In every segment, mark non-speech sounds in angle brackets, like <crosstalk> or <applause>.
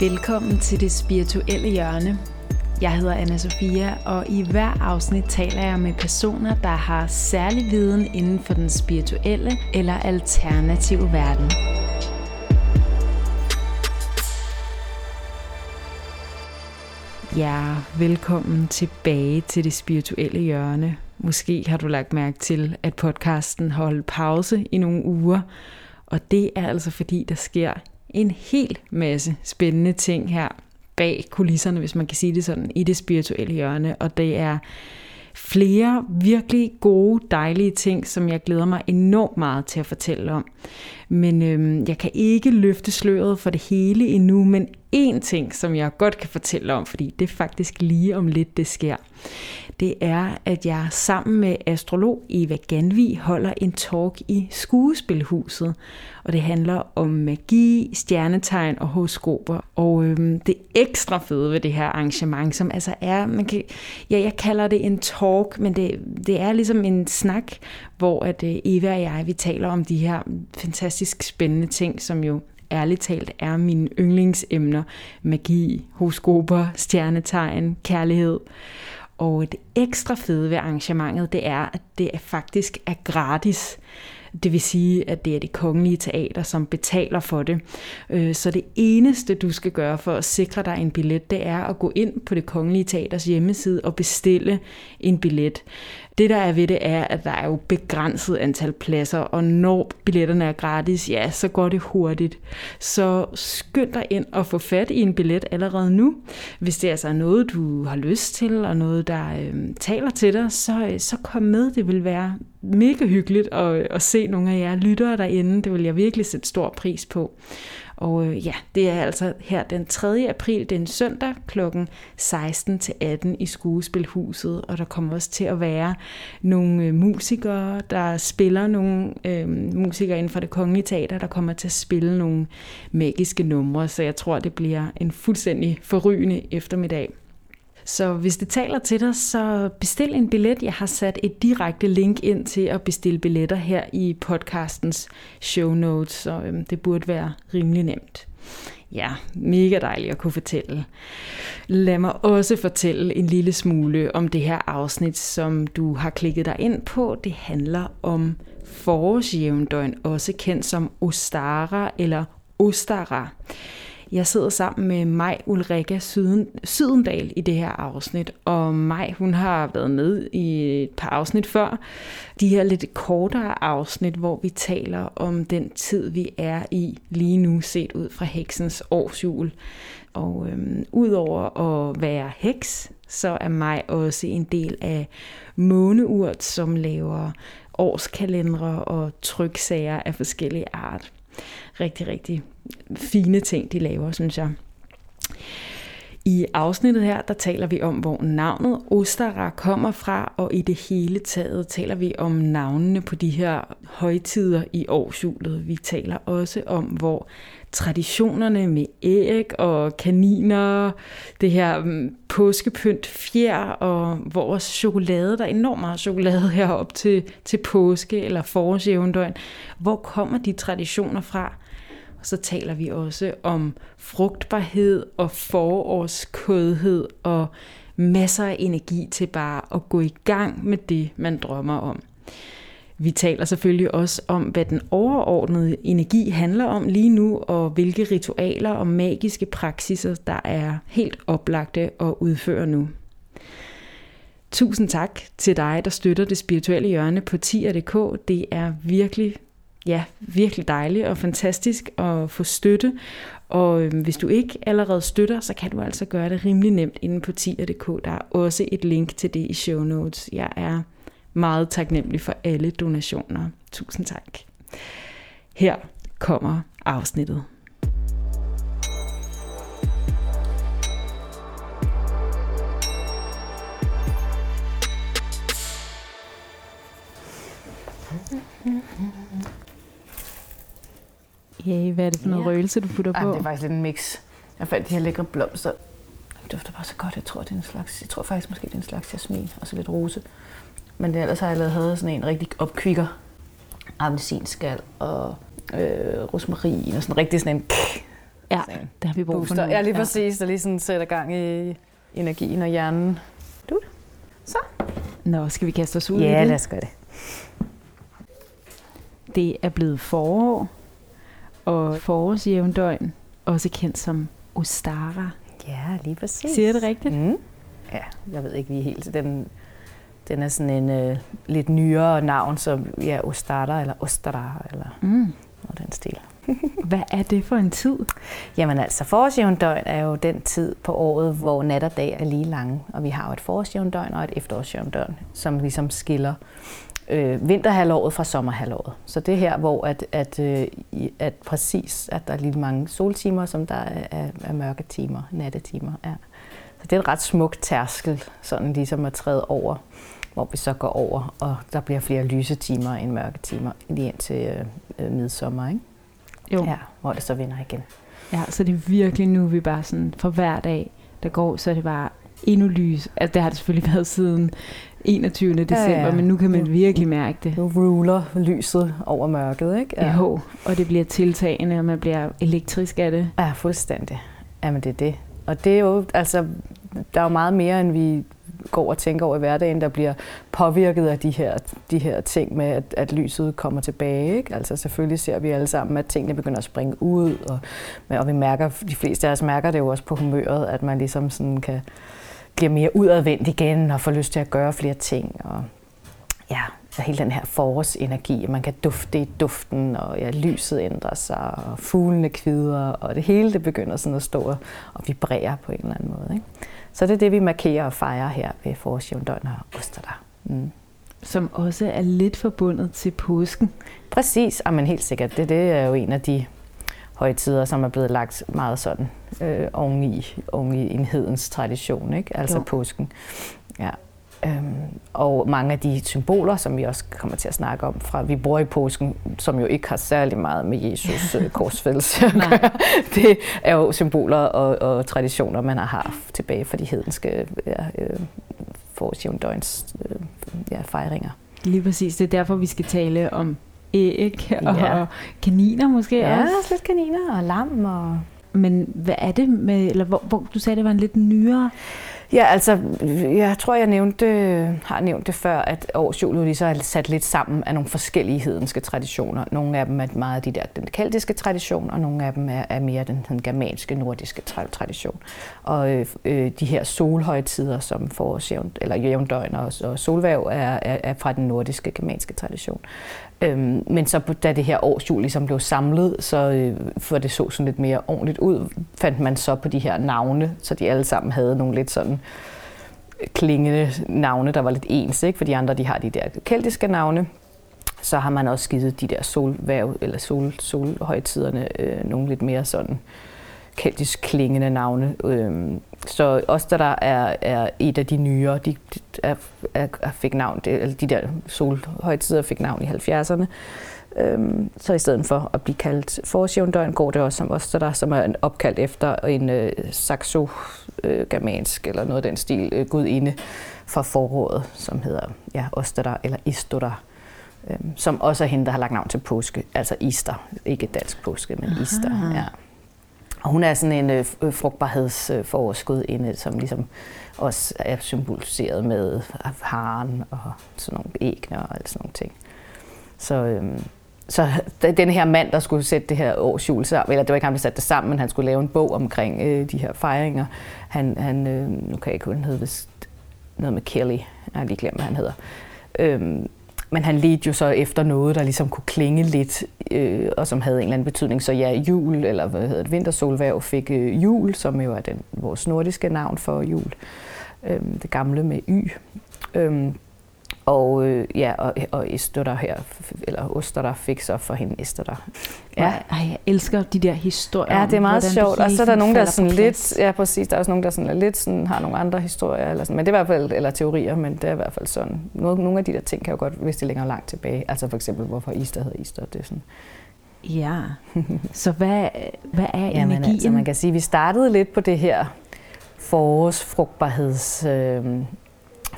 Velkommen til det spirituelle hjørne. Jeg hedder anna Sofia, og i hver afsnit taler jeg med personer, der har særlig viden inden for den spirituelle eller alternative verden. Ja, velkommen tilbage til det spirituelle hjørne. Måske har du lagt mærke til, at podcasten holdt pause i nogle uger, og det er altså fordi, der sker en hel masse spændende ting her bag kulisserne, hvis man kan sige det sådan, i det spirituelle hjørne. Og det er flere virkelig gode, dejlige ting, som jeg glæder mig enormt meget til at fortælle om. Men øhm, jeg kan ikke løfte sløret for det hele endnu, men én ting, som jeg godt kan fortælle om, fordi det er faktisk lige om lidt, det sker det er, at jeg sammen med astrolog Eva Ganvi holder en talk i Skuespilhuset. Og det handler om magi, stjernetegn og horoskoper. Og øhm, det ekstra fede ved det her arrangement, som altså er, man kan, ja, jeg kalder det en talk, men det, det er ligesom en snak, hvor at øh, Eva og jeg, vi taler om de her fantastisk spændende ting, som jo ærligt talt er mine yndlingsemner. Magi, horoskoper, stjernetegn, kærlighed. Og det ekstra fede ved arrangementet, det er, at det faktisk er gratis. Det vil sige, at det er det kongelige teater, som betaler for det. Øh, så det eneste, du skal gøre for at sikre dig en billet, det er at gå ind på det kongelige teaters hjemmeside og bestille en billet. Det der er ved det er, at der er jo begrænset antal pladser, og når billetterne er gratis, ja, så går det hurtigt. Så skynd dig ind og få fat i en billet allerede nu. Hvis det altså er noget, du har lyst til, og noget, der øh, taler til dig, så, øh, så kom med. Det vil være mega hyggeligt at, at se nogle af jer lyttere derinde. Det vil jeg virkelig sætte stor pris på. Og øh, ja, det er altså her den 3. april, den søndag kl. 16 til 18 i Skuespilhuset, og der kommer også til at være nogle øh, musikere, der spiller nogle øh, musikere inden for det kongelige teater, der kommer til at spille nogle magiske numre, så jeg tror, det bliver en fuldstændig forrygende eftermiddag. Så hvis det taler til dig, så bestil en billet. Jeg har sat et direkte link ind til at bestille billetter her i podcastens show notes, så øhm, det burde være rimelig nemt. Ja, mega dejligt at kunne fortælle. Lad mig også fortælle en lille smule om det her afsnit, som du har klikket dig ind på. Det handler om forårsjævndøgn, også kendt som Ostara eller Ostara. Jeg sidder sammen med Maj Ulrika Syden, Sydendal i det her afsnit, og Maj hun har været med i et par afsnit før. De her lidt kortere afsnit, hvor vi taler om den tid, vi er i lige nu, set ud fra heksens årsjul. Og øhm, udover at være heks, så er mig også en del af måneurt, som laver årskalendere og tryksager af forskellige art. Rigtig, rigtig fine ting, de laver, synes jeg. I afsnittet her, der taler vi om, hvor navnet Ostara kommer fra, og i det hele taget taler vi om navnene på de her højtider i årshjulet. Vi taler også om, hvor traditionerne med æg og kaniner, det her mm, påskepynt fjer og vores chokolade, der er enormt meget chokolade herop til, til påske eller forårsjævndøgn. Hvor kommer de traditioner fra? Og så taler vi også om frugtbarhed og forårskødhed og masser af energi til bare at gå i gang med det, man drømmer om. Vi taler selvfølgelig også om, hvad den overordnede energi handler om lige nu, og hvilke ritualer og magiske praksiser, der er helt oplagte at udføre nu. Tusind tak til dig, der støtter det spirituelle hjørne på tier.dk. Det er virkelig ja, virkelig dejligt og fantastisk at få støtte. Og øh, hvis du ikke allerede støtter, så kan du altså gøre det rimelig nemt inde på tier.dk. Der er også et link til det i show notes. Jeg er meget taknemmelig for alle donationer. Tusind tak. Her kommer afsnittet. Ja, hvad er det for noget ja. røgelse, du putter Ej, på? det er faktisk lidt en mix. Jeg fandt de her lækre blomster. Det dufter bare så godt. Jeg tror, det er en slags, jeg tror faktisk måske, det er en slags jasmin og så lidt rose. Men det, ellers har jeg lavet sådan en rigtig opkvikker. Appelsinskal og øh, rosmarin og sådan rigtig sådan en Ja, det har vi brug for nu. Ja, lige præcis. Der lige sådan sætter gang i energien og hjernen. Du. Så. Nå, skal vi kaste os ud ja, i det? Ja, lad os gøre det. Det er blevet forår, og forårsjævndøgn, også kendt som Ostara. Ja, lige præcis. Siger det rigtigt? Mm. Ja, jeg ved ikke, er helt... Den, den er sådan en øh, lidt nyere navn, som ja, Ostara eller Ostara eller mm. noget den stil. <laughs> Hvad er det for en tid? Jamen altså, forårsjævndøgn er jo den tid på året, hvor nat og dag er lige lange. Og vi har jo et forårsjævndøgn og et efterårsjævndøgn, som ligesom skiller øh, vinterhalvåret fra sommerhalvåret. Så det er her, hvor at, at, øh, at præcis, at der er lige mange soltimer, som der er, er, er mørke timer, nattetimer. Ja. Så det er et ret smukt tærskel, sådan ligesom at træde over, hvor vi så går over, og der bliver flere lyse timer end mørke timer, lige indtil øh, øh, midsommer, ikke? Jo. Ja, hvor det så vinder igen. Ja, så det er virkelig nu, vi bare sådan, for hver dag, der går, så er det bare endnu lys. Altså, det har det selvfølgelig <laughs> været siden 21. december, ja, ja. men nu kan man virkelig mærke det. Nu ruler lyset over mørket, ikke? Ja. Jo, og det bliver tiltagende, og man bliver elektrisk af det. Ja, fuldstændig. Jamen, det er det. Og det er jo, altså, der er jo meget mere, end vi går og tænker over i hverdagen, der bliver påvirket af de her, de her ting med, at, at lyset kommer tilbage. Ikke? Altså selvfølgelig ser vi alle sammen, at tingene begynder at springe ud, og, og vi mærker, de fleste af os mærker det jo også på humøret, at man ligesom sådan kan bliver mere udadvendt igen og får lyst til at gøre flere ting. Og ja, så hele den her forårsenergi, man kan dufte i duften, og ja, lyset ændrer sig, og fuglene kvider, og det hele det begynder sådan at stå og vibrere på en eller anden måde. Ikke? Så det er det, vi markerer og fejrer her ved forårsjævndøgn og Osterdag. Mm. Som også er lidt forbundet til påsken. Præcis, men helt sikkert. Det, det er jo en af de højtider, som er blevet lagt meget sådan øh, oven, i, oven i en hedens tradition, ikke? altså jo. påsken. Ja. Øhm, og mange af de symboler, som vi også kommer til at snakke om fra vi bor i påsken, som jo ikke har særlig meget med Jesus øh, <laughs> korsfældelse at gøre. Det er jo symboler og, og traditioner, man har haft tilbage fra de hedenske ja, øh, forårsjævndøgns øh, ja, fejringer. Lige præcis. Det er derfor, vi skal tale om æg og ja. kaniner måske ja, også. Ja, lidt kaniner og lam. Og... Men hvad er det med, eller hvor, hvor du sagde, det var en lidt nyere Ja, altså, jeg tror, jeg nævnte, har nævnt det før, at årsjulet lige så er sat lidt sammen af nogle forskellige hedenske traditioner. Nogle af dem er meget af de der, den keltiske tradition, og nogle af dem er, er mere den, den germanske, nordiske tradition. Og øh, de her solhøjtider, som forårsjævndøgn eller jævndøgn og, og solværv, er, er, er fra den nordiske, germanske tradition. Øhm, men så da det her årsjul ligesom blev samlet, så øh, for det så sådan lidt mere ordentligt ud, fandt man så på de her navne, så de alle sammen havde nogle lidt sådan øh, klingende navne, der var lidt ens, ikke? for de andre de har de der keltiske navne. Så har man også givet de der solværv, eller sol, solhøjtiderne øh, nogle lidt mere sådan keltisk klingende navne. Øh, så også der, der er, er et af de nyere, de, de er, er, fik navn, eller de der solhøjtider fik navn i 70'erne. Øhm, så i stedet for at blive kaldt forårsjævndøgn, går det også som Oster, som er opkaldt efter en øh, saxo-germansk, øh, eller noget af den stil, øh, gudinde fra foråret, som hedder ja, Oster eller Istoder, øhm, som også er hende, der har lagt navn til påske, altså Easter, ikke dansk påske, men Aha. Easter. Ja. Og hun er sådan en øh, frugtbarhedsforskud, som ligesom også er symboliseret med haren og sådan nogle ægne og alt sådan nogle ting. Så, øhm, så den her mand, der skulle sætte det her års jul sammen, eller det var ikke ham, der satte det sammen, men han skulle lave en bog omkring øh, de her fejringer. Han, han øh, nu kan jeg ikke huske, han hedder noget med Kelly, jeg har lige glemt, hvad han hedder. Øhm, men han ledte jo så efter noget, der ligesom kunne klinge lidt, øh, og som havde en eller anden betydning. Så ja, jul, eller hvad hedder det, vintersolværv fik øh, jul, som jo er den, vores nordiske navn for jul. Øh, det gamle med y. Øh, og øh, ja, og, og der her, eller Oster, der fik så for hende der. Ja. Ej, jeg elsker de der historier. Ja, det er meget sjovt. Og så er der nogen, der er sådan lidt, ja præcis, der er også nogen, der sådan er lidt sådan, har nogle andre historier, eller sådan, men det er i hvert fald, eller teorier, men det er i hvert fald sådan. Nogle, nogle af de der ting kan jo godt, hvis det længere langt tilbage. Altså for eksempel, hvorfor Easter hedder Easter, det er sådan. Ja, så hvad, hvad er Jamen, energien? Altså, man kan sige, at vi startede lidt på det her forårsfrugtbarheds... Øh,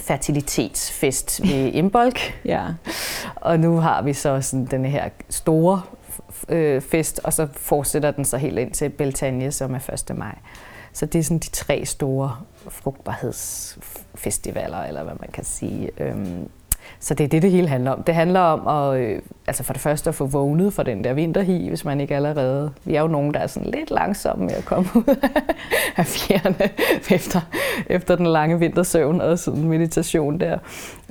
fertilitetsfest ved <laughs> Imbolc. ja. Og nu har vi så sådan den her store øh, fest, og så fortsætter den så helt ind til Beltanje, som er 1. maj. Så det er sådan de tre store frugtbarhedsfestivaler, eller hvad man kan sige. Øhm, så det er det, det hele handler om. Det handler om at, øh, altså for det første at få vågnet for den der vinterhi, hvis man ikke allerede... Vi er jo nogen, der er sådan lidt langsomme med at komme ud <laughs> af fjerne efter, efter den lange vintersøvn og sådan meditation der.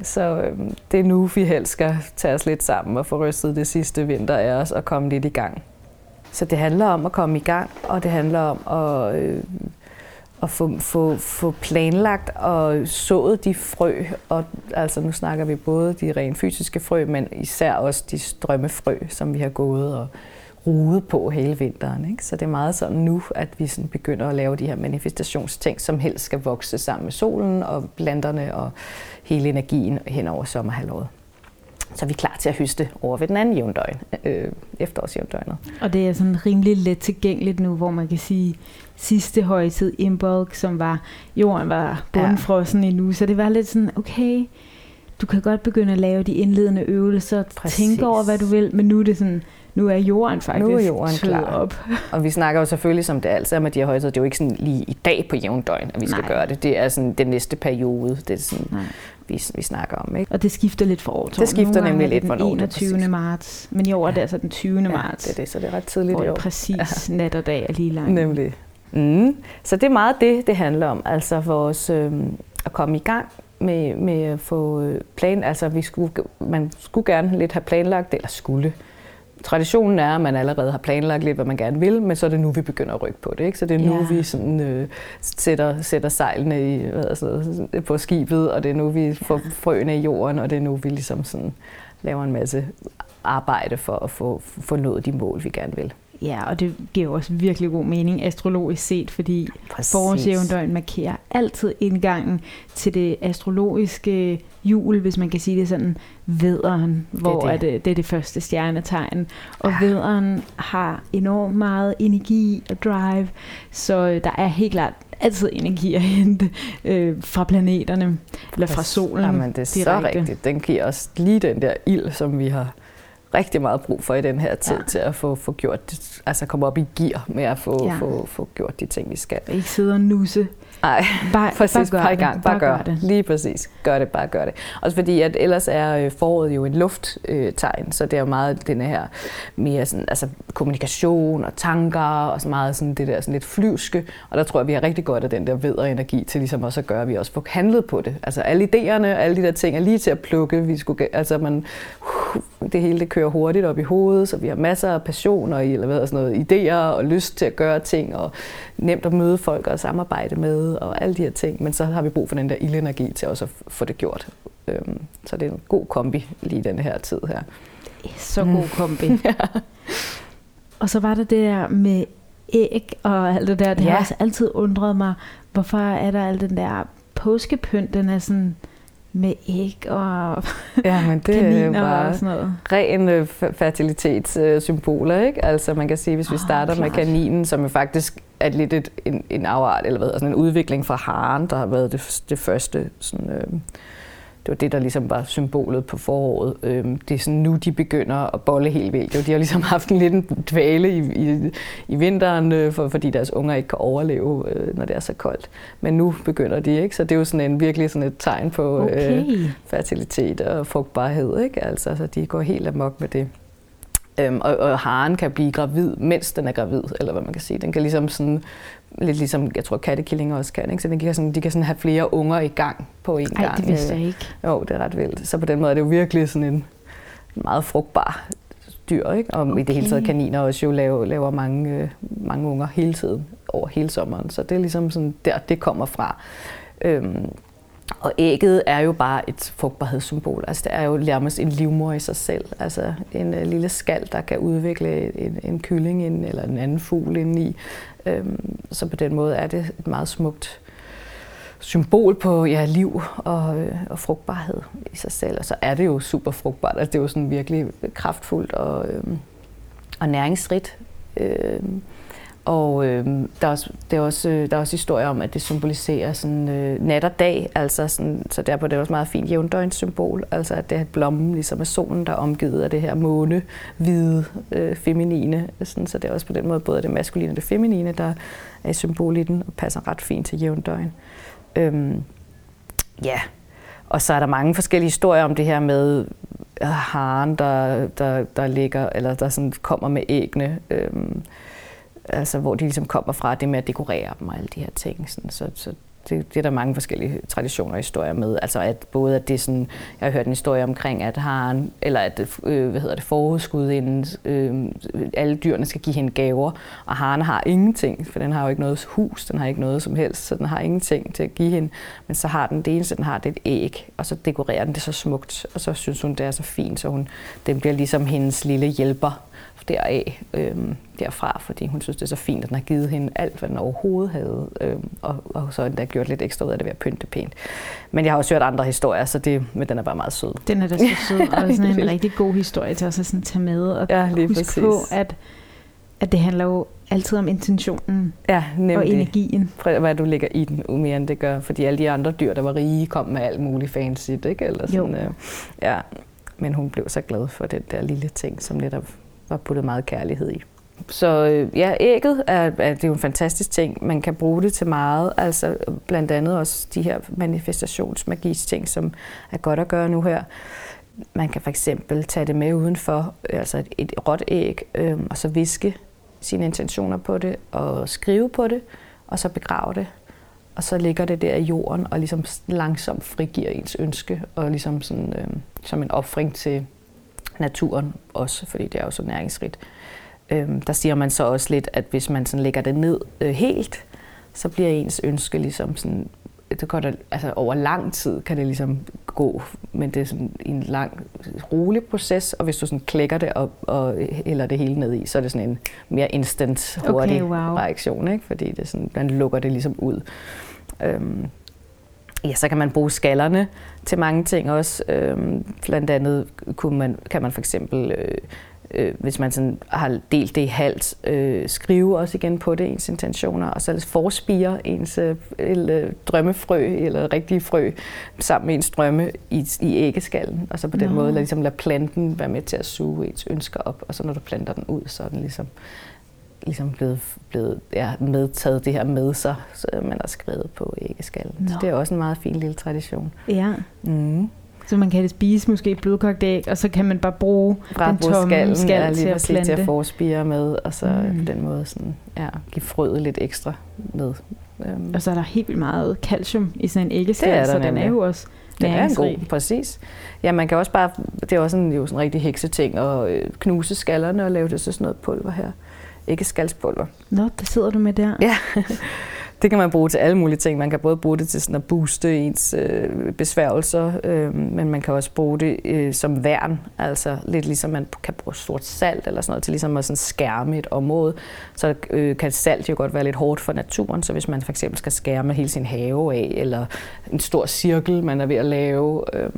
Så øh, det er nu, vi helst skal tage os lidt sammen og få rystet det sidste vinter af os og komme lidt i gang. Så det handler om at komme i gang, og det handler om at... Øh, at få, få, få planlagt og sået de frø. Og, altså nu snakker vi både de rent fysiske frø, men især også de strømmefrø, som vi har gået og rude på hele vinteren. Ikke? Så det er meget sådan nu, at vi sådan begynder at lave de her manifestationsting, som helst skal vokse sammen med solen og planterne og hele energien hen over sommerhalvåret. Så er vi klar til at høste over ved den anden jævndøgn, øh, efterårsjævndøgnet. Og det er sådan rimelig let tilgængeligt nu, hvor man kan sige, sidste højtid Imbolc, som var, jorden var bundfrossen ja. endnu, så det var lidt sådan, okay, du kan godt begynde at lave de indledende øvelser, Præcis. tænke over, hvad du vil, men nu er det sådan, nu er jorden faktisk nu er jorden klar. op. <laughs> Og vi snakker jo selvfølgelig, som det altid er med de her højtider, det er jo ikke sådan lige i dag på jævndøgn, at vi skal Nej. gøre det. Det er sådan den næste periode, det er sådan, vi, vi snakker om. Ikke? Og det skifter lidt fra år til Det skifter nemlig lidt fra år. Den 21. marts, men i år er det altså den 20. Ja, marts. det er det, så det er ret tidligt i år. præcis ja. <laughs> nat og dag er lige langt. Nemlig. Mm. Så det er meget det, det handler om. Altså vores, øh, at komme i gang med, med at få øh, plan. Altså vi skulle, man skulle gerne lidt have planlagt, eller skulle. Traditionen er, at man allerede har planlagt lidt, hvad man gerne vil, men så er det nu, vi begynder at rykke på det. Ikke? Så det er nu, ja. vi sådan, øh, sætter, sætter sejlene i, hvad altså, på skibet, og det er nu, vi får frøene i jorden, og det er nu, vi ligesom sådan, laver en masse arbejde for at få, få nået de mål, vi gerne vil. Ja, og det giver også virkelig god mening astrologisk set, fordi forårsjævndøgn markerer altid indgangen til det astrologiske jul, hvis man kan sige det sådan, vederen, hvor det er det, det er det første stjernetegn. Og ja. vederen har enormt meget energi og drive, så der er helt klart altid energi at hente øh, fra planeterne, eller fra solen Jamen, det er direkte. så rigtigt. Den giver os lige den der ild, som vi har rigtig meget brug for i den her tid, ja. til at få, få gjort altså komme op i gear med at få, ja. få, få gjort de ting, vi skal. Ikke sidde og nusse. Nej, bare, præcis, bare, bare i gang, bare, bare gør, det. Lige præcis, gør det, bare gør det. Også fordi, at ellers er øh, foråret jo en lufttegn, så det er jo meget den her mere sådan, altså kommunikation og tanker, og så meget sådan det der sådan lidt flyvske, og der tror jeg, vi har rigtig godt af den der vedre energi til ligesom også at gøre, at vi også får handlet på det. Altså alle idéerne, alle de der ting er lige til at plukke, vi skulle, altså man, det hele det kører hurtigt op i hovedet, så vi har masser af passioner i, eller hvad sådan noget, idéer og lyst til at gøre ting, og nemt at møde folk og samarbejde med, og alle de her ting. Men så har vi brug for den der ildenergi til også at få det gjort. Øhm, så det er en god kombi lige den her tid her. Så god kombi. <laughs> ja. Og så var der det der med æg og alt det der. Det ja. har også altid undret mig, hvorfor er der al den der påskepynt, den er sådan med æg og <laughs> ja, men det er bare og sådan noget. ren øh, fertilitetssymboler, ikke? Altså man kan sige, hvis vi starter oh, med kaninen, som er faktisk er lidt et, en, en afart, eller hvad, altså en udvikling fra haren, der har været det, det første sådan, øh, det var det, der ligesom var symbolet på foråret. Øhm, det er sådan nu, de begynder at bolle helt vildt. De har ligesom haft en lille dvale i, i, i vinteren, øh, for, fordi deres unger ikke kan overleve, øh, når det er så koldt. Men nu begynder de, ikke? Så det er jo sådan en, virkelig sådan et tegn på øh, okay. øh, fertilitet og frugtbarhed, ikke? Altså, så de går helt amok med det. Øhm, og, og haren kan blive gravid, mens den er gravid, eller hvad man kan sige. Den kan ligesom sådan lidt ligesom, jeg tror kattekillinger også kan, ikke? så de kan, sådan, de kan sådan have flere unger i gang på en Ej, gang. det vidste jeg ikke. Jo, det er ret vildt. Så på den måde er det jo virkelig sådan en meget frugtbar dyr, ikke? og okay. i det hele taget kaniner også jo laver, laver mange, øh, mange unger hele tiden, over hele sommeren, så det er ligesom sådan der, det kommer fra. Øhm, og ægget er jo bare et frugtbarhedssymbol. Altså det er jo nærmest en livmor i sig selv. Altså en uh, lille skal, der kan udvikle en, en kylling ind, eller en anden fugl indeni. Øhm, så på den måde er det et meget smukt symbol på ja, liv og, øh, og frugtbarhed i sig selv. Og så er det jo super frugtbart. Altså, det er jo sådan virkelig kraftfuldt og, øh, og næringsrigt. Øh, og øh, der, er også, det er også, øh, der er også historier om, at det symboliserer sådan, øh, nat og dag, altså sådan, så derfor er det også meget fint jævndøgnssymbol, altså at det er et blomme, ligesom er solen, der er omgivet af det her måne, hvide, øh, feminine, sådan, så det er også på den måde både det maskuline og det feminine, der er symbol i den, og passer ret fint til jævndøgn. Øhm, ja, og så er der mange forskellige historier om det her med øh, haren, der, der, der ligger, eller der sådan kommer med æggene. Øhm, altså hvor de ligesom kommer fra, det med at dekorere dem og alle de her ting. Sådan, så, så det, det er der mange forskellige traditioner og historier med. Altså at både at det er sådan, jeg har hørt en historie omkring, at har eller at øh, hvad hedder det, forudskud inden øh, alle dyrene skal give hende gaver, og haren har ingenting, for den har jo ikke noget hus, den har ikke noget som helst, så den har ingenting til at give hende. Men så har den det eneste, den har, det er et æg, og så dekorerer den det så smukt, og så synes hun, det er så fint, så hun, den bliver ligesom hendes lille hjælper deraf, øh, derfra, fordi hun synes, det er så fint, at den har givet hende alt, hvad den overhovedet havde, øh, og, og så endda gjort lidt ekstra ud af det ved at pynte pænt. Men jeg har også hørt andre historier, så det, men den er bare meget sød. Den er da så <laughs> sød, og sådan en rigtig god historie til også at sådan tage med og ja, lige huske præcis. på, at, at det handler jo altid om intentionen ja, nemlig. og energien. Hvad du lægger i den, mere end det gør. Fordi alle de andre dyr, der var rige, kom med alt muligt fancy, ikke? Eller sådan, jo. Øh, ja. Men hun blev så glad for den der lille ting, som netop var puttet meget kærlighed i. Så øh, ja, ægget er, er, det er jo en fantastisk ting. Man kan bruge det til meget, altså blandt andet også de her manifestationsmagis ting, som er godt at gøre nu her. Man kan for eksempel tage det med udenfor, altså et, et råt æg, øh, og så viske sine intentioner på det, og skrive på det, og så begrave det. Og så ligger det der i jorden, og ligesom langsomt frigiver ens ønske, og ligesom sådan, øh, som en offring til naturen også, fordi det er jo så næringsrigt. Øhm, der siger man så også lidt, at hvis man sådan lægger det ned øh, helt, så bliver ens ønske ligesom sådan, det går der, altså over lang tid kan det ligesom gå, men det er sådan en lang, rolig proces, og hvis du sådan klækker det op og hælder det hele ned i, så er det sådan en mere instant, hurtig okay, wow. reaktion, ikke? fordi det sådan, man lukker det ligesom ud. Øhm, Ja, så kan man bruge skallerne til mange ting også. Øhm, blandt andet kunne man, kan man for eksempel, øh, øh, hvis man sådan har delt det i halvt, øh, skrive også igen på det, ens intentioner, og så forspire ens øh, eller drømmefrø eller rigtige frø sammen med ens drømme i, i æggeskallen. Og så på den Nå. måde lade, ligesom lade planten være med til at suge ens ønsker op, og så når du planter den ud, så er den ligesom ligesom blevet, blevet ja, medtaget det her med sig, så man har skrevet på æggeskallen. Så det er også en meget fin lille tradition. Ja. Mm. Så man kan det spise måske blødkogt æg, og så kan man bare bruge bare den tomme skal ja, til at plante. til at forspire med, og så mm. på den måde sådan, ja, give frøet lidt ekstra med. Um. Og så er der helt vildt meget calcium i sådan en æggeskal, så den er jo også det er en god, præcis. Ja, man kan også bare, det er også en, jo sådan en rigtig hekseting at øh, knuse skallerne og lave det til sådan noget pulver her ikke skalspulver. Nå, det sidder du med der. Ja, <laughs> det kan man bruge til alle mulige ting. Man kan både bruge det til sådan at booste ens øh, besværgelser, øh, men man kan også bruge det øh, som værn, altså lidt ligesom man kan bruge sort salt eller sådan noget til ligesom at sådan skærme et område. Så øh, kan salt jo godt være lidt hårdt for naturen, så hvis man for eksempel skal skærme hele sin have af, eller en stor cirkel, man er ved at lave, øh,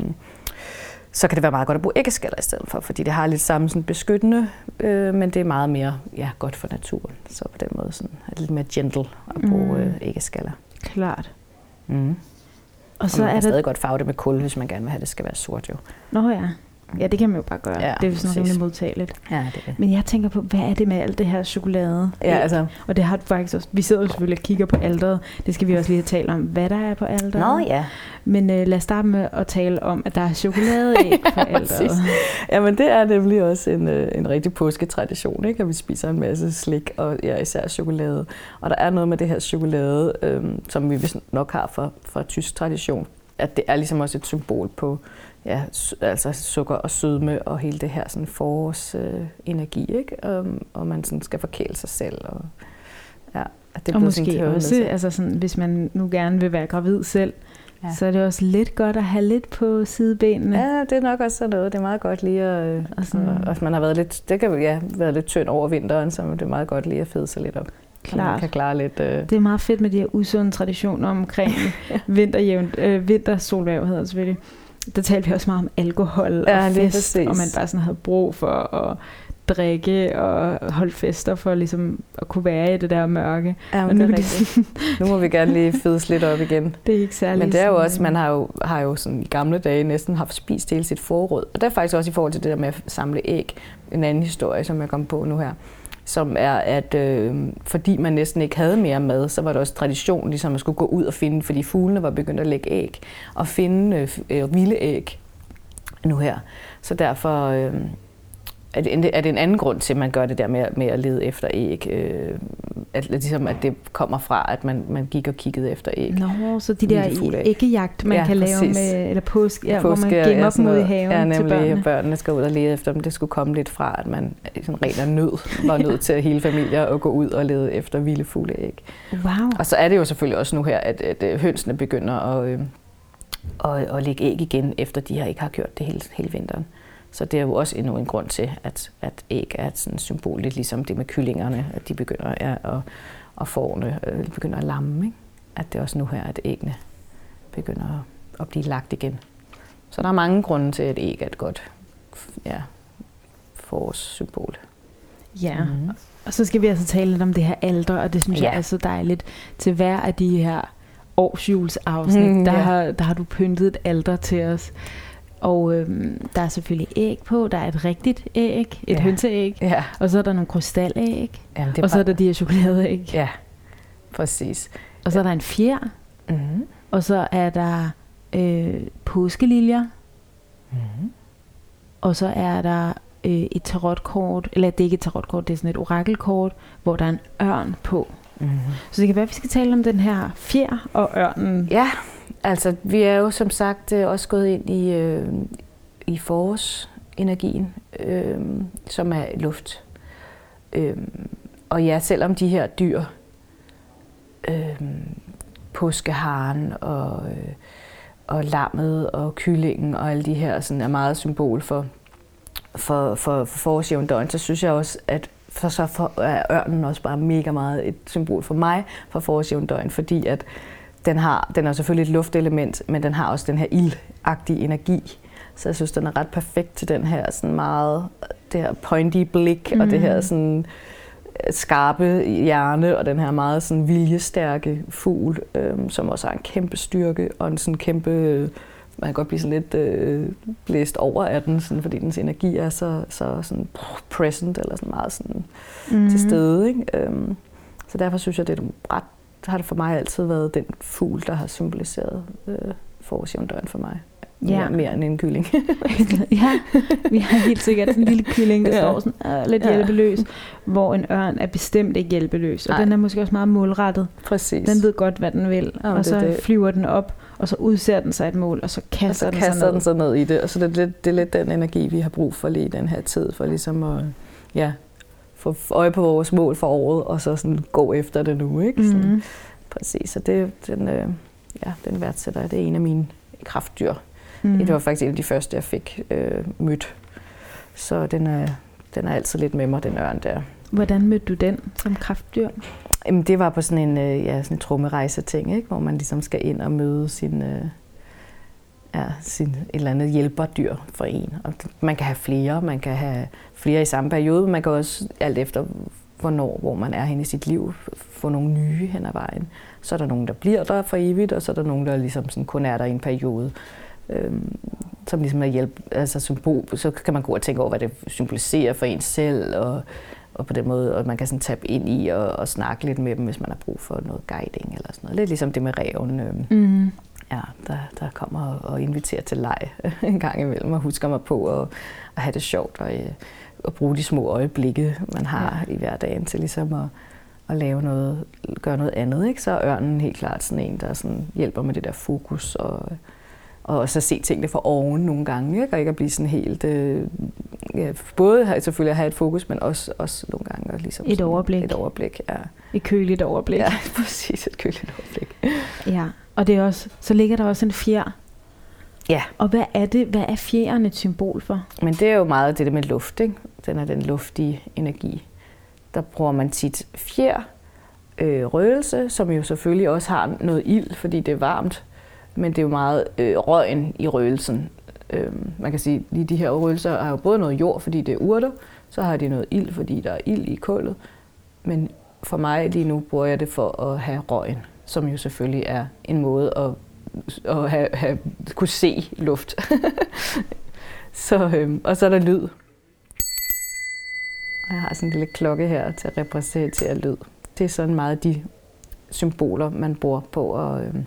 så kan det være meget godt at bruge æggeskaller i stedet for, fordi det har lidt samme sådan beskyttende, øh, men det er meget mere ja, godt for naturen. Så på den måde sådan, er det lidt mere gentle at bruge mm. æggeskaller. Klart. Mm. Og så og man er kan det... stadig godt farve det med kul, hvis man gerne vil have, at det skal være sort jo. Nå ja. Ja, det kan man jo bare gøre. Ja, det er sådan noget modtageligt. Ja, det er. Men jeg tænker på, hvad er det med alt det her chokolade? Ja, altså. Og det har faktisk også, vi sidder jo selvfølgelig og kigger på alderet. Det skal vi også lige have talt om, hvad der er på alderet. Nå ja. Men uh, lad os starte med at tale om, at der er chokolade <laughs> på alderet. ja, men det er nemlig også en, uh, en rigtig påsketradition, ikke? at vi spiser en masse slik, og ja, især chokolade. Og der er noget med det her chokolade, øhm, som vi nok har fra, fra tysk tradition, at det er ligesom også et symbol på ja, altså sukker og sødme og hele det her sådan forårsenergi, øh, ikke? Um, og man sådan skal forkæle sig selv. Og, ja, at det og måske også, altså sådan, hvis man nu gerne vil være gravid selv, ja. så er det også lidt godt at have lidt på sidebenene. Ja, det er nok også sådan noget. Det er meget godt lige at... Øh, og sådan, og, man har været lidt, det kan ja, været lidt tynd over vinteren, så det er meget godt lige at fede sig lidt op. Klart. man kan klare lidt... Øh... Det er meget fedt med de her usunde traditioner omkring <laughs> vinterjævn, øh, vintersolværv hedder det selvfølgelig der talte vi også meget om alkohol ja, og fest, og man bare sådan havde brug for at drikke og holde fester for ligesom at kunne være i det der mørke. Ja, og nu, det er nu må vi gerne lige fedes lidt op igen. <laughs> Det er ikke særlig Men det er jo også, man har jo, har jo sådan i gamle dage næsten haft spist hele sit forråd. Og det er faktisk også i forhold til det der med at samle æg. En anden historie, som jeg kom på nu her som er, at øh, fordi man næsten ikke havde mere mad, så var det også tradition, ligesom at skulle gå ud og finde, fordi fuglene var begyndt at lægge æg, og finde øh, øh, vilde æg nu her. Så derfor øh, er, det, er det en anden grund til, at man gør det der med, med at lede efter æg. Øh, at, ligesom at det kommer fra, at man, man gik og kiggede efter æg. Nå, så de der æggejagt, man ja, kan præcis. lave med, eller påske, ja, påske hvor man gemmer ja, dem ud i haven ja, nemlig, til børnene. børnene skal ud og lede efter dem. Det skulle komme lidt fra, at man sådan ren af nød var nødt til hele familier at gå ud og lede efter vilde fugleæg. Wow. Og så er det jo selvfølgelig også nu her, at, at øh, hønsene begynder at, øh, at, at lægge æg igen, efter de har ikke har gjort det hele, hele vinteren. Så det er jo også endnu en grund til, at, at æg er sådan symbol, lidt ligesom det med kyllingerne, at de begynder ja, at, og fårene øh, begynder at lamme. Ikke? At det er også nu her, at æggene begynder at, blive lagt igen. Så der er mange grunde til, at æg er et godt ja, forårssymbol. Ja, mm-hmm. og så skal vi altså tale lidt om det her alder, og det synes ja. jeg er så dejligt. Til hver af de her årsjulsafsnit, mm, der, ja. har, der har du pyntet et alder til os. Og øhm, der er selvfølgelig æg på. Der er et rigtigt æg, et ja. hønseæg. Ja. Og så er der nogle krystalæg. Jamen, og så er der de her chokoladeæg. Ja, præcis. Og så er der en fjer. Mm-hmm. Og så er der øh, påskeliljer. Mm-hmm. Og så er der øh, et tarotkort, eller det er ikke et tarotkort, det er sådan et orakelkort, hvor der er en ørn på. Mm-hmm. Så det kan være, at vi skal tale om den her fjer og ørnen. Ja, Altså, vi er jo som sagt øh, også gået ind i, øh, i forårsenergien, øh, som er luft. Øh, og ja, selvom de her dyr, øh, påskeharen og, øh, og lammet og kyllingen og alle de her sådan er meget symbol for, for, for, for forårsjævndøgn, så synes jeg også, at for så for, er ørnen også bare mega meget et symbol for mig for forårsjævndøgn, fordi at den, har, den er selvfølgelig et luftelement, men den har også den her ildagtige energi. Så jeg synes, den er ret perfekt til den her sådan meget, det her pointy blik, mm. og det her mm. sådan øh, skarpe hjerne, og den her meget sådan viljestærke fugl, øhm, som også har en kæmpe styrke, og en sådan kæmpe, man kan godt blive sådan lidt øh, blæst over af den, sådan, fordi dens energi er så, så sådan present, eller sådan meget sådan mm. til stede. Ikke? Øhm, så derfor synes jeg, det er ret har det for mig altid været den fugl, der har symboliseret øh, forårsjævndøren for mig. Ja. Mere, mere end en kylling. <laughs> ja, vi har helt sikkert en lille kylling, der ja. står sådan, øh, lidt ja. hjælpeløs, hvor en ørn er bestemt ikke hjælpeløs. Og Nej. den er måske også meget målrettet. Præcis. Den ved godt, hvad den vil. Ja, og så det. flyver den op, og så udser den sig et mål, og så kaster, og så den, kaster sig ned. den sig ned i det. Og så det er lidt, det er lidt den energi, vi har brug for lige i den her tid, for ligesom at ja, få øje på vores mål for året, og så sådan gå efter det nu. Ikke? Sådan. Mm-hmm. Præcis, så det, den, øh, ja, den værdsætter Det er en af mine kraftdyr. Mm. Det var faktisk en af de første, jeg fik øh, mødt. Så den er, den er altid lidt med mig, den ørn der. Hvordan mødte du den som kraftdyr? Jamen, det var på sådan en, øh, ja, sådan en trummerejse-ting, ikke? hvor man ligesom skal ind og møde sin, øh, er sin et eller andet hjælperdyr for en. Og man kan have flere, man kan have flere i samme periode, men man kan også alt efter, hvornår, hvor man er henne i sit liv, få nogle nye hen ad vejen. Så er der nogen, der bliver der for evigt, og så er der nogen, der ligesom sådan kun er der i en periode. Øhm, som ligesom er hjælp, altså symbol, så kan man gå og tænke over, hvad det symboliserer for en selv, og, og på den måde, og man kan sådan tabe ind i og, og snakke lidt med dem, hvis man har brug for noget guiding eller sådan noget. Lidt ligesom det med reven. Øhm, mm. Ja, der, der kommer og, og inviterer til leg <laughs> en gang imellem, og husker mig på at, at have det sjovt. Og, øh, at bruge de små øjeblikke, man har ja. i hverdagen til ligesom at, at lave noget, gøre noget andet. Ikke? Så er ørnen helt klart sådan en, der sådan hjælper med det der fokus og, og at se tingene fra oven nogle gange, ikke? og ikke at blive sådan helt, øh, ja, både selvfølgelig at have et fokus, men også, også nogle gange at ligesom et overblik. Et overblik, ja. Et køligt overblik. Ja, <laughs> præcis, et køligt overblik. Ja, og det er også, så ligger der også en fjer Ja. Og hvad er det? Hvad er fjeren et symbol for? Men det er jo meget det der med luft, ikke? Den er den luftige energi. Der bruger man tit fjer, øh, røgelse, som jo selvfølgelig også har noget ild, fordi det er varmt. Men det er jo meget øh, røgen i røgelsen. Øh, man kan sige, at de her røgelser har jo både noget jord, fordi det er urter, Så har de noget ild, fordi der er ild i kullet. Men for mig lige nu bruger jeg det for at have røgen, som jo selvfølgelig er en måde at, at have, have, kunne se luft. <laughs> så, øhm, og så er der lyd. Jeg har sådan en lille klokke her til at repræsentere lyd. Det er sådan meget de symboler, man bruger på at øhm,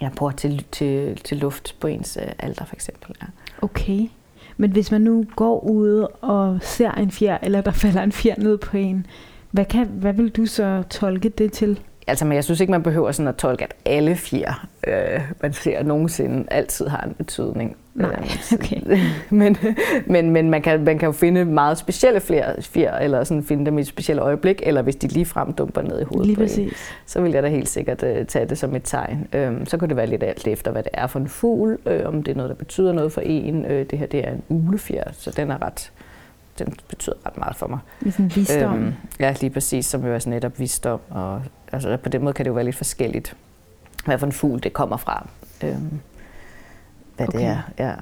ja, bruger til, til, til luft på ens øh, alder for eksempel. Ja. Okay. Men hvis man nu går ud og ser en fjer, eller der falder en fjer ned på en, hvad, kan, hvad vil du så tolke det til? Altså, men jeg synes ikke, man behøver sådan at tolke, at alle fjer, øh, man ser nogensinde, altid har en betydning. Nej, øh, <laughs> okay. <laughs> men, men, men man, kan, man kan jo finde meget specielle fjer, fjer, eller sådan finde dem i et specielt øjeblik, eller hvis de ligefrem dumper ned i hovedet Lige på en, præcis. så vil jeg da helt sikkert uh, tage det som et tegn. Um, så kunne det være lidt alt efter, hvad det er for en fugl, uh, om det er noget, der betyder noget for en. Uh, det her det er en ulefjer, så den er ret den betyder ret meget for mig. Med sådan visdom. Øhm, ja, lige præcis, som jo er sådan netop visdom. Og, altså, på den måde kan det jo være lidt forskelligt, hvad for en fugl det kommer fra. Øhm, hvad okay. det er, ja.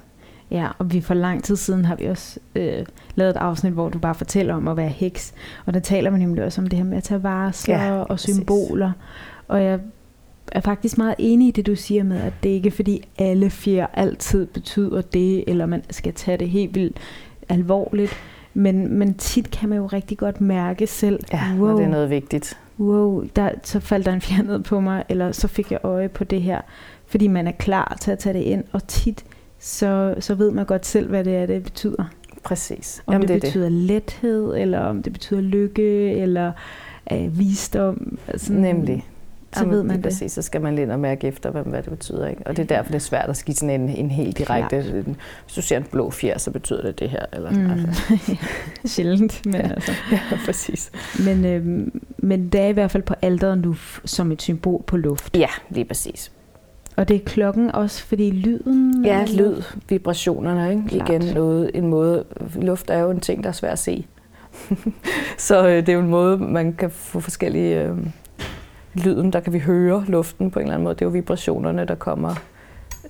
Ja, og vi for lang tid siden har vi også øh, lavet et afsnit, hvor du bare fortæller om at være heks. Og der taler man nemlig også om det her med at tage varsler ja, og symboler. Og jeg er faktisk meget enig i det, du siger med, at det ikke er fordi alle fjer altid betyder det, eller man skal tage det helt vildt alvorligt. Men, men tit kan man jo rigtig godt mærke selv, ja, wow, det er noget vigtigt. Wow, der, så faldt der en fjer ned på mig, eller så fik jeg øje på det her. Fordi man er klar til at tage det ind, og tit så, så ved man godt selv, hvad det er, det betyder. Præcis. Om Jamen, det, det betyder det. lethed, eller om det betyder lykke, eller øh, visdom. Altså, Nemlig. Så ved man det. Præcis, så skal man lidt og mærke efter, hvad, hvad det betyder. Ikke? Og det er derfor, det er svært at give sådan en, en helt direkte... Klart. Hvis du ser en blå fjer, så betyder det det her. Eller, mm. altså. <laughs> Sjældent, men ja. altså... <laughs> Ja, præcis. Men, øh, men det er i hvert fald på alderen nu som et symbol på luft. Ja, lige præcis. Og det er klokken også, fordi lyden... Ja, lyd, vibrationerne, ikke? Klart. Igen noget, en måde... Luft er jo en ting, der er svært at se. <laughs> så øh, det er jo en måde, man kan få forskellige... Øh, lyden, der kan vi høre luften på en eller anden måde. Det er jo vibrationerne, der kommer,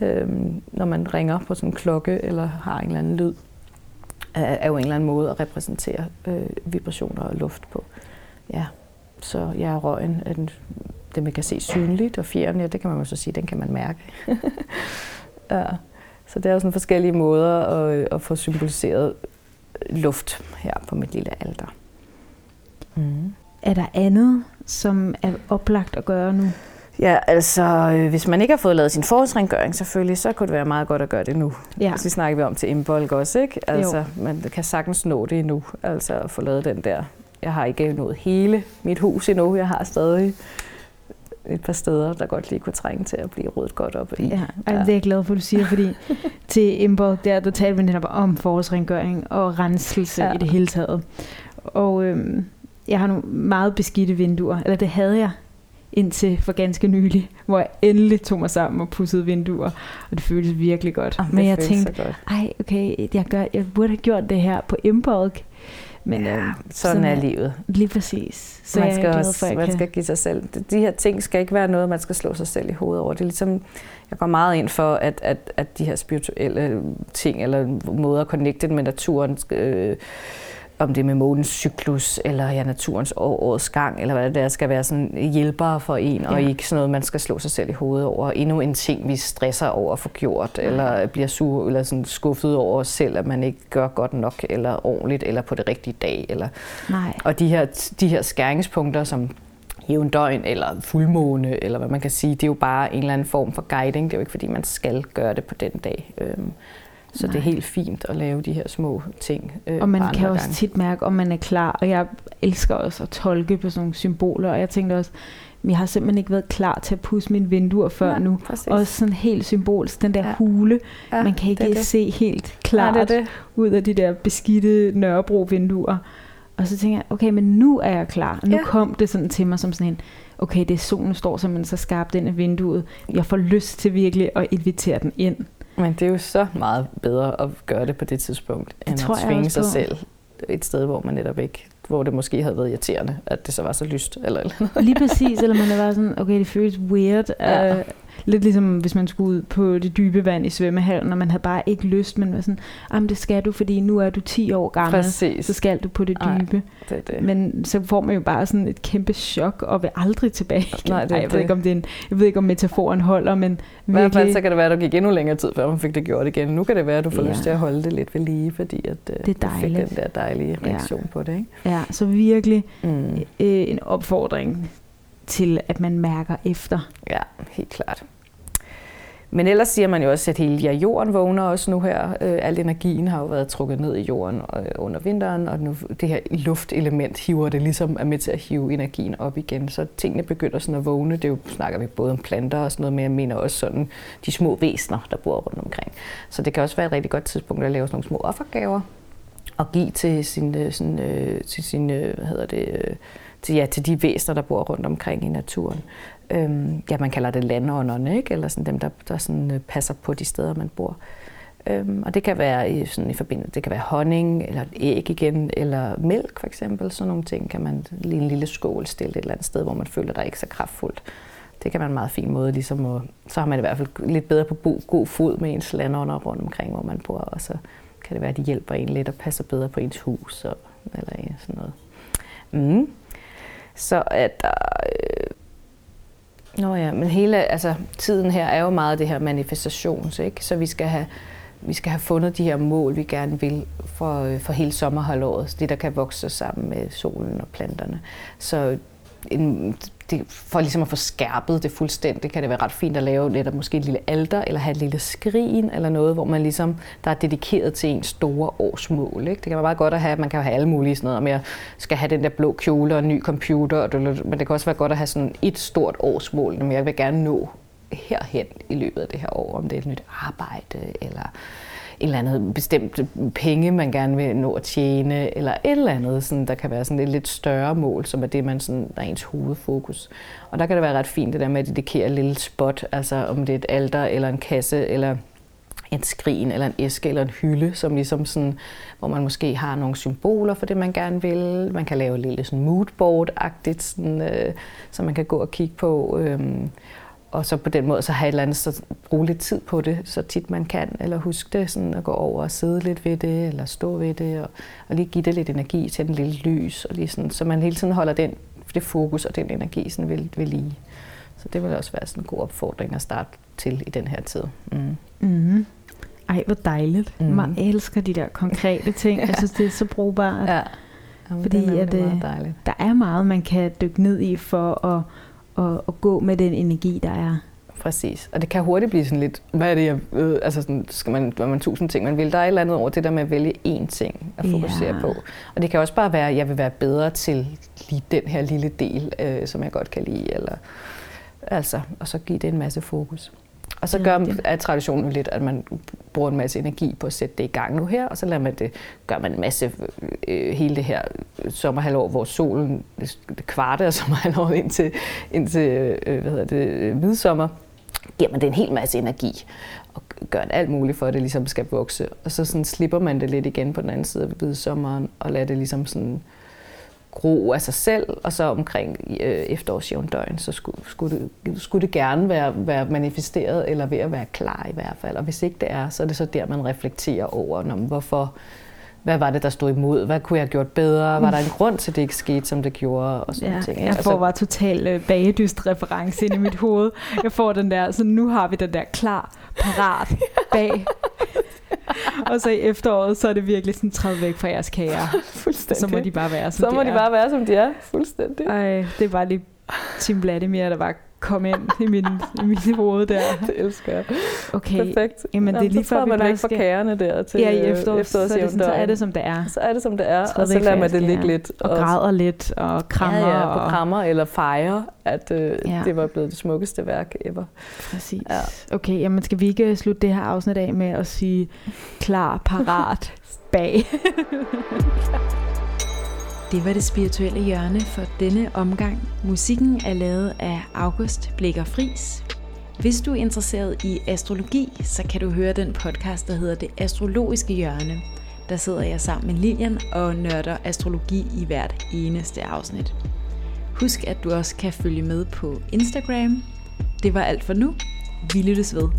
øh, når man ringer på sådan en klokke, eller har en eller anden lyd, er jo en eller anden måde at repræsentere øh, vibrationer og luft på. Ja, så ja, røgen er den, det, man kan se synligt, og fjeren, ja, det kan man jo så sige, den kan man mærke. <laughs> ja. Så det er jo sådan forskellige måder at, øh, at få symboliseret luft her på mit lille alter. Mm. Er der andet, som er oplagt at gøre nu? Ja, altså øh, hvis man ikke har fået lavet sin forårsrengøring selvfølgelig, så kunne det være meget godt at gøre det nu. Ja. Så snakker vi om til Imbolg også, ikke? Altså, jo. man kan sagtens nå det endnu, altså at få lavet den der. Jeg har ikke nået hele mit hus endnu, jeg har stadig et par steder, der godt lige kunne trænge til at blive ryddet godt op i. Ja, ja. det er jeg glad for, at du siger, fordi <laughs> til Imbolg, der, der talte vi netop om forårsrengøring og renselse ja. i det hele taget. Og øhm, jeg har nogle meget beskidte vinduer, eller det havde jeg indtil for ganske nylig, hvor jeg endelig tog mig sammen og pussede vinduer, og det føltes virkelig godt. Oh, Men jeg tænkte, ej okay, jeg, gør, jeg burde have gjort det her på Imbolg. Men ja, øh, sådan, sådan er livet. Lige præcis. Så man skal, jeg også, for, man kan... skal give sig selv. De her ting skal ikke være noget, man skal slå sig selv i hovedet over. Det er ligesom, jeg går meget ind for, at, at, at de her spirituelle ting, eller måder connected med naturen, øh, om det er med månens cyklus, eller ja, naturens år, årets gang, eller hvad det er, skal være sådan hjælpere for en, ja. og ikke sådan noget, man skal slå sig selv i hovedet over. Endnu en ting, vi stresser over at få gjort, ja. eller bliver sur, eller sådan skuffet over os selv, at man ikke gør godt nok, eller ordentligt, eller på det rigtige dag. Eller. Nej. Og de her, de her skæringspunkter, som døgn eller fuldmåne, eller hvad man kan sige, det er jo bare en eller anden form for guiding. Det er jo ikke, fordi man skal gøre det på den dag. Øhm, så Nej. det er helt fint at lave de her små ting. Øh, og man kan også gange. tit mærke, om man er klar. Og jeg elsker også at tolke på sådan nogle symboler. Og jeg tænkte også, jeg har simpelthen ikke været klar til at pusse mine vinduer før ja, nu. Præcis. Og sådan helt symbolsk, den der ja. hule. Ja, man kan ikke det det. se helt klart ja, det det. ud af de der beskidte Nørrebro-vinduer. Og så tænker jeg, okay, men nu er jeg klar. Nu ja. kom det sådan til mig som sådan en, okay, det er solen står simpelthen så skarpt ind i vinduet. Jeg får lyst til virkelig at invitere den ind. Men det er jo så meget bedre at gøre det på det tidspunkt, det end tror at tvinge sig selv et sted, hvor man netop ikke hvor det måske havde været irriterende, at det så var så lyst. Eller, eller Lige præcis, eller man er bare sådan, okay, det føles weird. Ja. Uh, lidt ligesom hvis man skulle ud på det dybe vand i svømmehallen, og man havde bare ikke lyst, men var sådan, jamen det skal du, fordi nu er du 10 år gammel, Præcis. så skal du på det Ej, dybe. Det, er det. Men så får man jo bare sådan et kæmpe chok, og vil aldrig tilbage igen. Nej, det Ej, jeg, det. ved ikke, om det er en, jeg ved ikke, om metaforen holder, men I hvert fald virkelig, så kan det være, at der gik endnu længere tid, før man fik det gjort igen. Nu kan det være, at du får Ja. lyst til at holde det lidt ved lige, fordi at, øh, Det er du fik den der dejlige Ja. reaktion på det. Ikke? ja, så virkelig Mm. øh, en opfordring til, at man mærker efter. Ja, helt klart. Men ellers siger man jo også, at hele ja, jorden vågner også nu her. Øh, al energien har jo været trukket ned i jorden øh, under vinteren, og nu det her luftelement hiver det ligesom er med til at hive energien op igen. Så tingene begynder sådan at vågne. Det er jo, snakker vi både om planter og sådan noget, men jeg mener også sådan de små væsener, der bor rundt omkring. Så det kan også være et rigtig godt tidspunkt at lave sådan nogle små offergaver og give til sin, øh, sådan, øh, til sin øh, hvad hedder det, øh, til, ja, til de væsener, der bor rundt omkring i naturen. Øhm, ja, man kalder det landånderne, ikke? eller sådan dem, der, der sådan, øh, passer på de steder, man bor. Øhm, og det kan være i, sådan, i forbindelse, det kan være honning, eller et æg igen, eller mælk for eksempel. Sådan nogle ting kan man lige en lille skål stille et eller andet sted, hvor man føler, der er ikke så kraftfuldt. Det kan være en meget fin måde, ligesom at, så har man i hvert fald lidt bedre på bo, god fod med ens landånder rundt omkring, hvor man bor, og så kan det være, at de hjælper en lidt og passer bedre på ens hus, og, eller sådan noget. Mm. Så at der... Øh, Nå ja, men hele altså, tiden her er jo meget det her manifestations, ikke? Så vi skal have, vi skal have fundet de her mål, vi gerne vil for, øh, for hele sommerhalvåret. Det, der kan vokse sammen med solen og planterne. Så en, det, for ligesom at få skærpet det fuldstændig, kan det være ret fint at lave lidt måske et lille alter, eller have et lille skrin, eller noget, hvor man ligesom, der er dedikeret til en store årsmål. Ikke? Det kan være meget godt at have, man kan have alle mulige sådan noget, om jeg skal have den der blå kjole og en ny computer, og men det kan også være godt at have sådan et stort årsmål, men jeg vil gerne nå herhen i løbet af det her år, om det er et nyt arbejde, eller et eller andet bestemt penge, man gerne vil nå at tjene, eller et eller andet, sådan, der kan være sådan et lidt større mål, som er det, man sådan, der er ens hovedfokus. Og der kan det være ret fint, det der med at dedikere et lille spot, altså om det er et alter, eller en kasse, eller en skrin, eller en æske, eller en hylde, som ligesom sådan, hvor man måske har nogle symboler for det, man gerne vil. Man kan lave et lille sådan moodboard-agtigt, sådan, øh, som man kan gå og kigge på. Øh, og så på den måde så have et eller andet, så bruge lidt tid på det, så tit man kan, eller huske det, sådan at gå over og sidde lidt ved det, eller stå ved det, og, og lige give det lidt energi til den lille lys, og lige sådan, så man hele tiden holder den, det fokus og den energi sådan ved, ved lige. Så det vil også være sådan en god opfordring at starte til i den her tid. Mm. Mm. Ej, hvor dejligt. Mm. Jeg elsker de der konkrete <laughs> ting. ja. Jeg synes, det er så brugbart. Ja, Jamen, Fordi det er at, øh, meget dejligt. Der er meget, man kan dykke ned i for at, at, at gå med den energi, der er. Præcis. Og det kan hurtigt blive sådan lidt, hvad er det, jeg ved? Altså sådan, skal man, hvad man tusind ting, man vil. Der er et eller andet over det der med at vælge én ting at fokusere Ja. på. Og det kan også bare være, at jeg vil være bedre til lige den her lille del, øh, som jeg godt kan lide. Eller, altså, og så give det en masse fokus. Og så Det gør rigtigt. er traditionen jo lidt, at man bruger en masse energi på at sætte det i gang nu her, og så lader man det, gør man en masse øh, hele det her sommerhalvår, hvor solen, det, det kvarte af sommerhalvåret indtil, indtil øh, hvad hedder det, øh, midsommer, giver man det en hel masse energi og gør alt muligt for, at det ligesom skal vokse. Og så sådan slipper man det lidt igen på den anden side af sommeren og lader det ligesom sådan gro af sig selv, og så omkring øh, efterårsjævndøgn, så skulle, skulle, det, skulle det gerne være, være manifesteret, eller ved at være klar i hvert fald. Og hvis ikke det er, så er det så der, man reflekterer over, når, hvorfor, hvad var det, der stod imod? Hvad kunne jeg have gjort bedre? Var der en grund til, at det ikke skete, som det gjorde? Og sådan Ja, ting. jeg får bare total øh, bagedyst reference ind i mit hoved. Jeg får den der, så nu har vi den der klar, parat, bag. <laughs> <laughs> og så i efteråret, så er det virkelig sådan træet væk fra jeres kager. Fuldstændig. Så må de bare være, som så må de er. bare være, som de er. Fuldstændig. Ej, det er bare lige Tim Vladimir, der bare kom ind i min, i min <laughs> hoved der. Det elsker jeg. Okay, Perfekt. Jamen, det er lige så før, vi man væk fra skal- kagerne der til ja, i øh, efteråret, så, er det sådan, så er det, som det er. Så er det, som det er, Træder og så lader man det ligge kager. lidt. Og græder lidt, og krammer. Ja, ja, og, krammer eller fejre, at øh, Ja. ja. det var blevet det smukkeste værk ever. Præcis. Ja. Okay, jamen skal vi ikke slutte det her afsnit af med at sige klar, parat, <laughs> bag? <laughs> Det var det spirituelle hjørne for denne omgang. Musikken er lavet af August Blikker Fris. Hvis du er interesseret i astrologi, så kan du høre den podcast, der hedder Det Astrologiske Hjørne. Der sidder jeg sammen med Lilian og nørder astrologi i hvert eneste afsnit. Husk, at du også kan følge med på Instagram. Det var alt for nu. Vi lyttes ved.